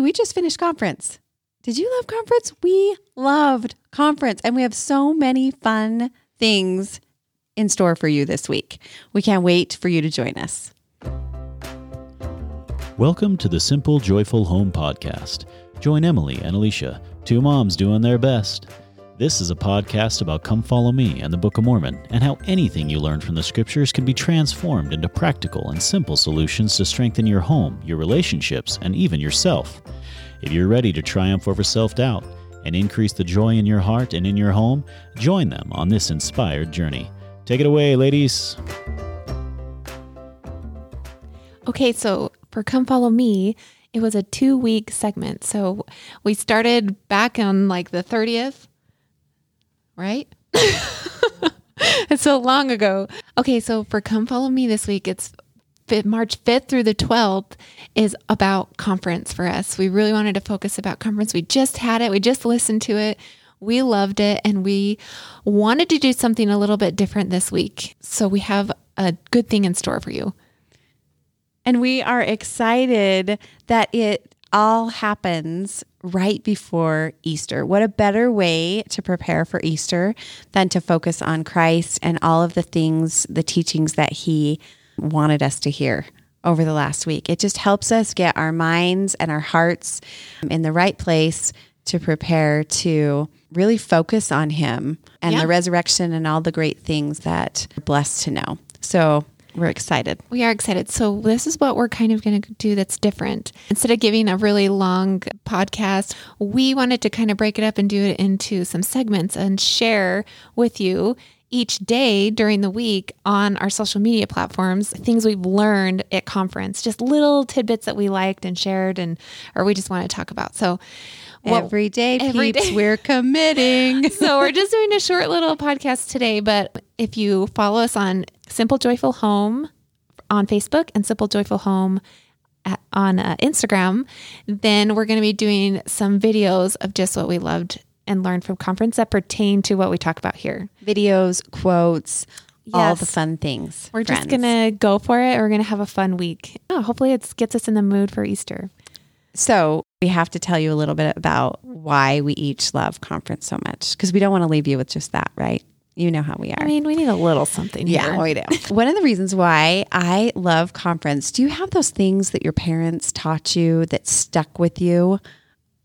We just finished conference. Did you love conference? We loved conference, and we have so many fun things in store for you this week. We can't wait for you to join us. Welcome to the Simple Joyful Home Podcast. Join Emily and Alicia, two moms doing their best. This is a podcast about Come Follow Me and the Book of Mormon, and how anything you learn from the scriptures can be transformed into practical and simple solutions to strengthen your home, your relationships, and even yourself. If you're ready to triumph over self doubt and increase the joy in your heart and in your home, join them on this inspired journey. Take it away, ladies. Okay, so for Come Follow Me, it was a two week segment. So we started back on like the 30th, right? it's so long ago. Okay, so for Come Follow Me this week, it's March 5th through the 12th is about conference for us. We really wanted to focus about conference. We just had it, we just listened to it. We loved it and we wanted to do something a little bit different this week. So we have a good thing in store for you. And we are excited that it all happens right before Easter. What a better way to prepare for Easter than to focus on Christ and all of the things, the teachings that He wanted us to hear over the last week. It just helps us get our minds and our hearts in the right place to prepare to really focus on Him and Yeah. the resurrection and all the great things that we're blessed to know. So we're excited. We are excited. So, this is what we're kind of going to do that's different. Instead of giving a really long podcast, we wanted to kind of break it up and do it into some segments and share with you each day during the week on our social media platforms things we've learned at conference, just little tidbits that we liked and shared and or we just want to talk about. So, what- every day, every peeps, day. we're committing. so we're just doing a short little podcast today, but if you follow us on Simple Joyful Home on Facebook and Simple Joyful Home at, on uh, Instagram, then we're going to be doing some videos of just what we loved and learned from conference that pertain to what we talk about here. Videos, quotes, all the fun things. We're just going to go for it. We're going to have a fun week. Oh, hopefully it gets us in the mood for Easter. So we have to tell you a little bit about why we each love conference so much because we don't want to leave you with just that, right? You know how we are. I mean, we need a little something yeah, here. we do. One of the reasons why I love conference, do you have those things that your parents taught you that stuck with you?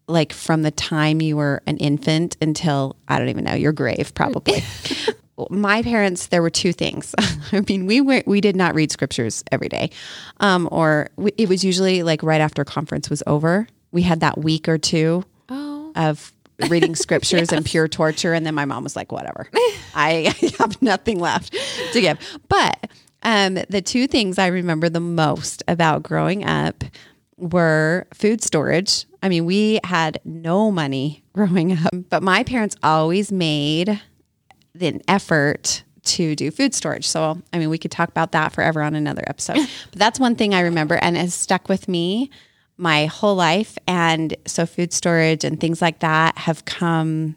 Like from the time you were an infant until I don't even know your grave, probably. My parents, there were two things. I mean, we were we did not read scriptures every day, um, or we, it was usually like right after conference was over. We had that week or two Oh, of reading scriptures and pure torture. And then my mom was like, whatever, I have nothing left to give. But um, the two things I remember the most about growing up were food storage. I mean, we had no money growing up, but my parents always made an effort to do food storage. So, I mean, we could talk about that forever on another episode. but that's one thing I remember and has stuck with me my whole life. And so, food storage and things like that have come,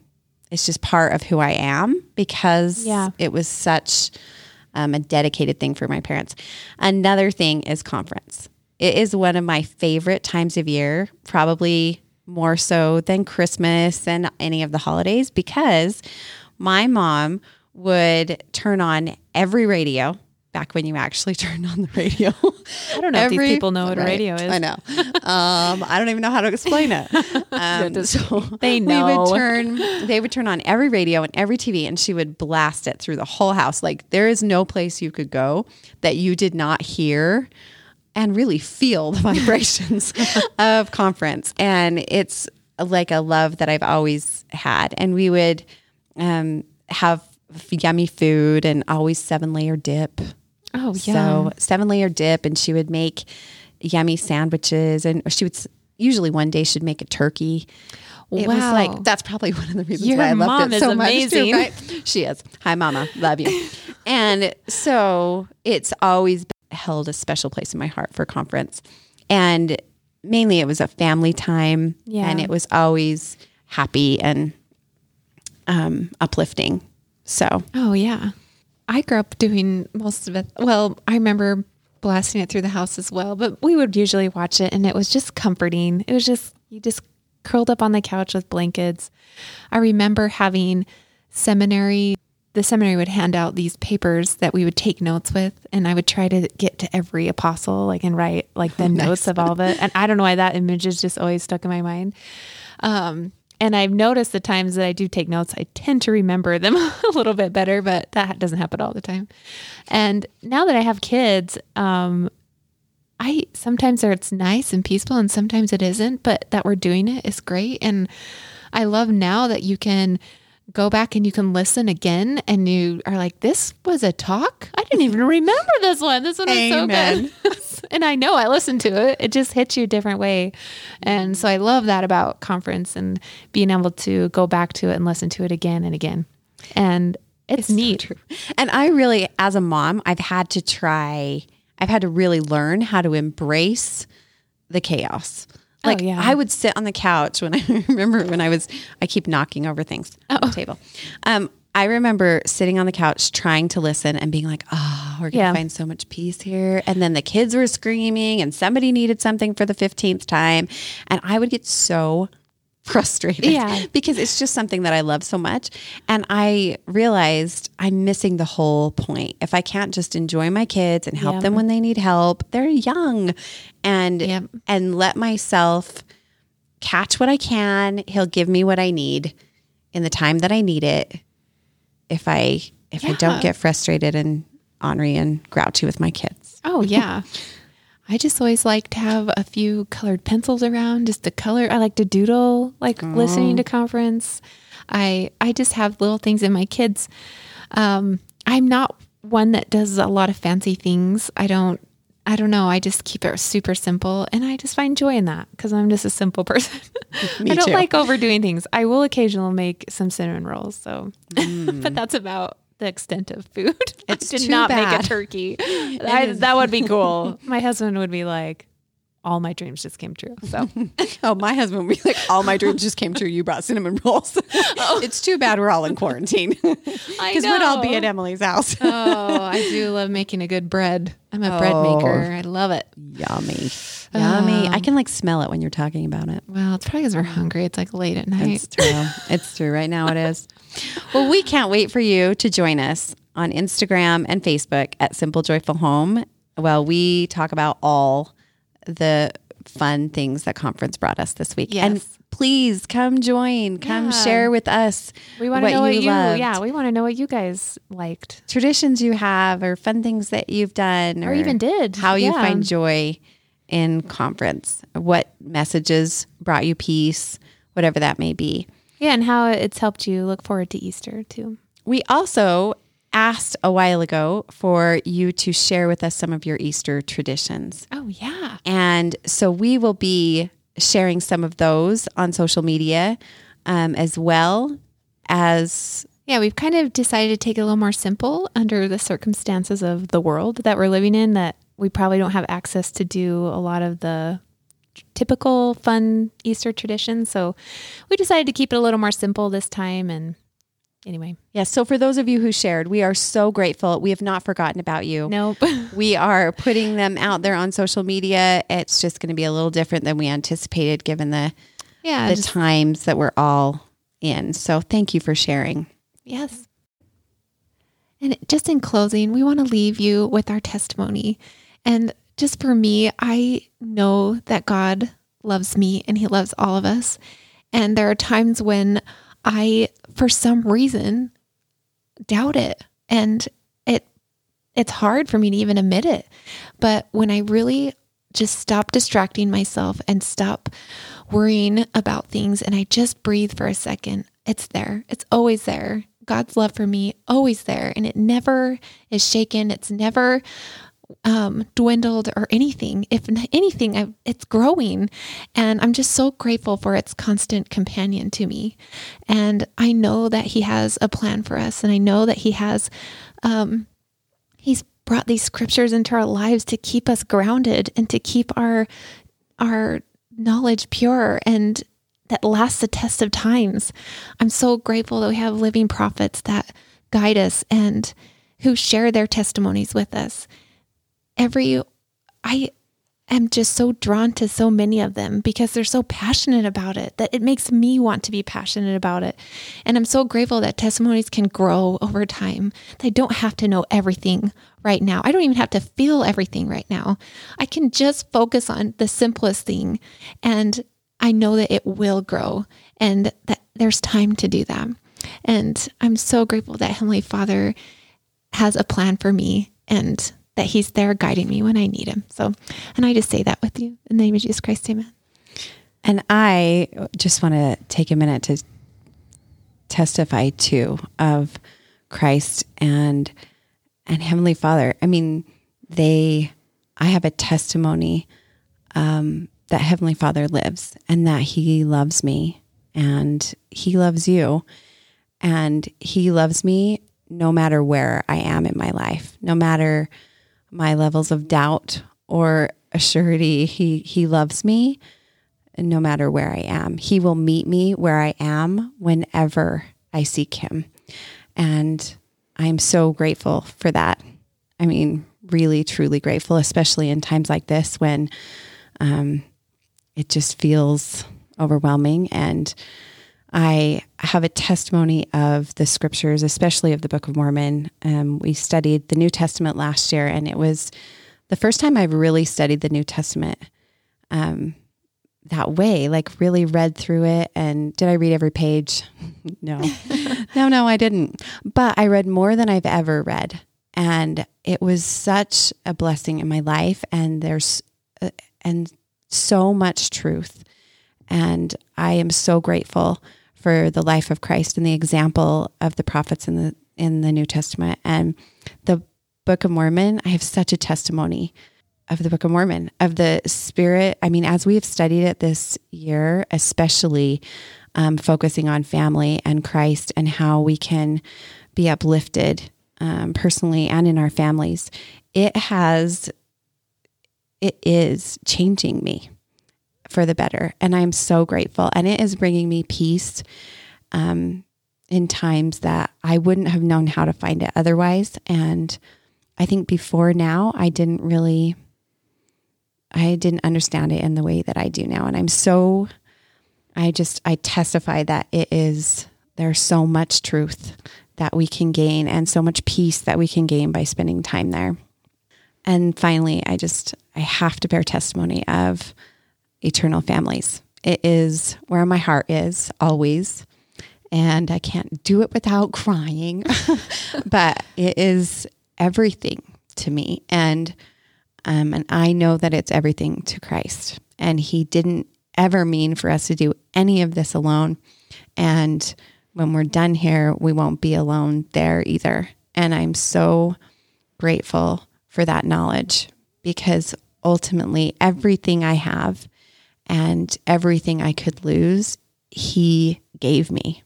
it's just part of who I am because Yeah. it was such um, a dedicated thing for my parents. Another thing is conference. It is one of my favorite times of year, probably more so than Christmas and any of the holidays, because my mom would turn on every radio back when you actually turned on the radio. I don't know if these people know what a radio is. I know. Um, I don't even know how to explain it. Um, so They we know. would turn. They would turn on every radio and every TV, and she would blast it through the whole house. Like there is no place you could go that you did not hear and really feel the vibrations of conference. And it's like a love that I've always had. And we would um, have yummy food and always seven layer dip. Oh, yeah. So seven layer dip, and she would make yummy sandwiches, and she would usually one day she'd make a turkey. It was Wow. like that's probably one of the reasons Your why I loved it is so much. Too, right? She is. Hi, Mama, love you. and so it's always held a special place in my heart for conference, and mainly it was a family time, Yeah. and it was always happy and um, uplifting. So Oh yeah. I grew up doing most of it. Well, I remember blasting it through the house as well. But we would usually watch it, and it was just comforting. It was just you just curled up on the couch with blankets. I remember having seminary. The seminary would hand out these papers that we would take notes with, and I would try to get to every apostle, like and write like the notes of all of it. And I don't know why that image is just always stuck in my mind. Um, and I've noticed the times that I do take notes, I tend to remember them a little bit better, but that doesn't happen all the time. And now that I have kids, um, I sometimes it's nice and peaceful, and sometimes it isn't. But that we're doing it is great, and I love now that you can go back and you can listen again, and you are like, "This was a talk. I didn't even remember this one. This one was Amen. so good." and I know I listened to it. It just hits you a different way, and so I love that about conference and being able to go back to it and listen to it again and again, and it's, neat. And I really, as a mom, I've had to try, I've had to really learn how to embrace the chaos. Like yeah. I would sit on the couch when I remember when I was, I keep knocking over things on the table. Um, I remember sitting on the couch trying to listen and being like, oh, we're going to Yeah. find so much peace here. And then the kids were screaming and somebody needed something for the 15th time. And I would get so frustrated Yeah. because it's just something that I love so much. And I realized I'm missing the whole point. If I can't just enjoy my kids and help Yep. them when they need help, they're young and Yep. and let myself catch what I can. He'll give me what I need in the time that I need it. If I if I don't get frustrated and ornery and grouchy with my kids. Oh yeah. I just always like to have a few colored pencils around just to color. I like to doodle, like listening to conference. I I just have little things in my kids. Um, I'm not one that does a lot of fancy things. I don't. I don't know. I just keep it super simple, and I just find joy in that because I'm just a simple person. I don't too. like overdoing things. I will occasionally make some cinnamon rolls, so, but that's about the extent of food. It's I did not make a turkey. I, that would be cool. My husband would be like, all my dreams just came true. So Oh, my husband would be like, all my dreams just came true. You brought cinnamon rolls. it's too bad we're all in quarantine because we'd all be at Emily's house. oh, I do love making a good bread. I'm a bread Oh. maker. I love it. Yummy. Uh, Yummy. I can like smell it when you're talking about it. Well, it's probably because we're uh-huh. hungry. It's like late at night. It's true. it's true. Right now it is. Well, we can't wait for you to join us on Instagram and Facebook at Simple Joyful Home. Well, we talk about all the fun things that conference brought us this week. Yes. And please come join, come Yeah. share with us we want to know what you, loved. yeah, we want to know what you guys liked traditions you have or fun things that you've done or even did. how you Yeah. find joy in conference, what messages brought you peace, whatever that may be. Yeah, and how it's helped you look forward to Easter too. We also asked a while ago for you to share with us some of your Easter traditions. Oh yeah. And so we will be sharing some of those on social media um, as well as Yeah, we've kind of decided to take it a little more simple under the circumstances of the world that we're living in that we probably don't have access to do a lot of the typical fun Easter traditions. So we decided to keep it a little more simple this time and anyway. yeah. So for those of you who shared, we are so grateful. We have not forgotten about you. Nope. We are putting them out there on social media. It's just going to be a little different than we anticipated given the yeah, the just- times that we're all in. So thank you for sharing. Yes. And just in closing, we want to leave you with our testimony. And just for me, I know that God loves me and He loves all of us. And there are times when I, for some reason, doubt it. And it it's hard for me to even admit it. But when I really just stop distracting myself and stop worrying about things and I just breathe for a second, it's there. It's always there. God's love for me always there and it never is shaken. It's never um, dwindled or anything. If anything, I, it's growing. And I'm just so grateful for its constant companion to me. And I know that He has a plan for us. And I know that He has, um, He's brought these scriptures into our lives to keep us grounded and to keep our, our knowledge pure and that lasts the test of times. I'm so grateful that we have living prophets that guide us and who share their testimonies with us every I am just so drawn to so many of them because they're so passionate about it that it makes me want to be passionate about it. And I'm so grateful that testimonies can grow over time. They don't have to know everything right now. I don't even have to feel everything right now. I can just focus on the simplest thing and I know that it will grow and that there's time to do that. And I'm so grateful that Heavenly Father has a plan for me and that He's there guiding me when I need Him. So, and I just say that with you in the name of Jesus Christ, Amen. And I just want to take a minute to testify too of Christ and and Heavenly Father. I mean, they I have a testimony um, that Heavenly Father lives and that He loves me and He loves you and He loves me no matter where I am in my life, no matter my levels of doubt or assurity. He He loves me no matter where I am. He will meet me where I am whenever I seek Him. And I'm so grateful for that. I mean, really, truly grateful, especially in times like this when um, it just feels overwhelming. And I have a testimony of the scriptures, especially of the Book of Mormon. Um, we studied the New Testament last year, and it was the first time I've really studied the New Testament um, that way, like really read through it. And did I read every page? no, no, no, I didn't. But I read more than I've ever read. And it was such a blessing in my life. And there's, uh, and so much truth. And I am so grateful for the life of Christ and the example of the prophets in the in the New Testament and the Book of Mormon. I have such a testimony of the Book of Mormon, of the Spirit. I mean, as we have studied it this year, especially um, focusing on family and Christ and how we can be uplifted um, personally and in our families, it has, it is changing me for the better. And I'm so grateful. And it is bringing me peace um, in times that I wouldn't have known how to find it otherwise. And I think before now, I didn't really I didn't understand it in the way that I do now. And I'm so, I just, I testify that it is, there's so much truth that we can gain and so much peace that we can gain by spending time there. And finally, I just, I have to bear testimony of eternal families. It is where my heart is always. And I can't do it without crying, but it is everything to me. And um, and I know that it's everything to Christ. And He didn't ever mean for us to do any of this alone. And when we're done here, we won't be alone there either. And I'm so grateful for that knowledge because ultimately, everything I have and everything I could lose, He gave me.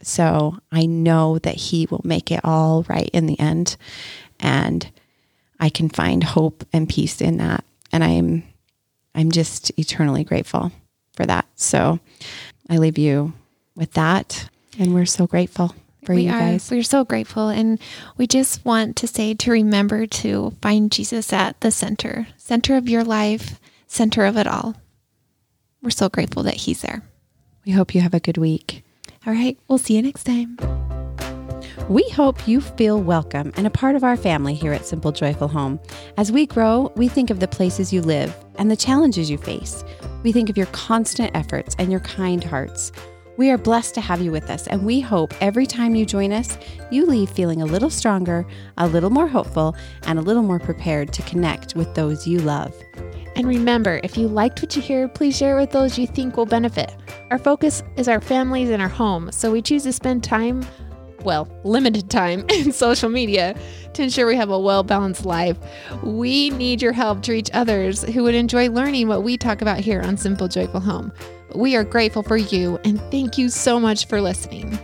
So I know that He will make it all right in the end. And I can find hope and peace in that. And I'm I'm just eternally grateful for that. So I leave you with that. And we're so grateful for we you are, guys. We're so grateful. And we just want to say to remember to find Jesus at the center, center of your life, center of it all. We're so grateful that he's there. We hope you have a good week. All right. We'll see you next time. We hope you feel welcome and a part of our family here at Simple Joyful Home. As we grow, we think of the places you live and the challenges you face. We think of your constant efforts and your kind hearts. We are blessed to have you with us, and we hope every time you join us, you leave feeling a little stronger, a little more hopeful, and a little more prepared to connect with those you love. And remember, if you liked what you hear, please share it with those you think will benefit. Our focus is our families and our home, so we choose to spend time well, limited time in social media to ensure we have a well balanced life. We need your help to reach others who would enjoy learning what we talk about here on Simple Joyful Home. We are grateful for you and thank you so much for listening.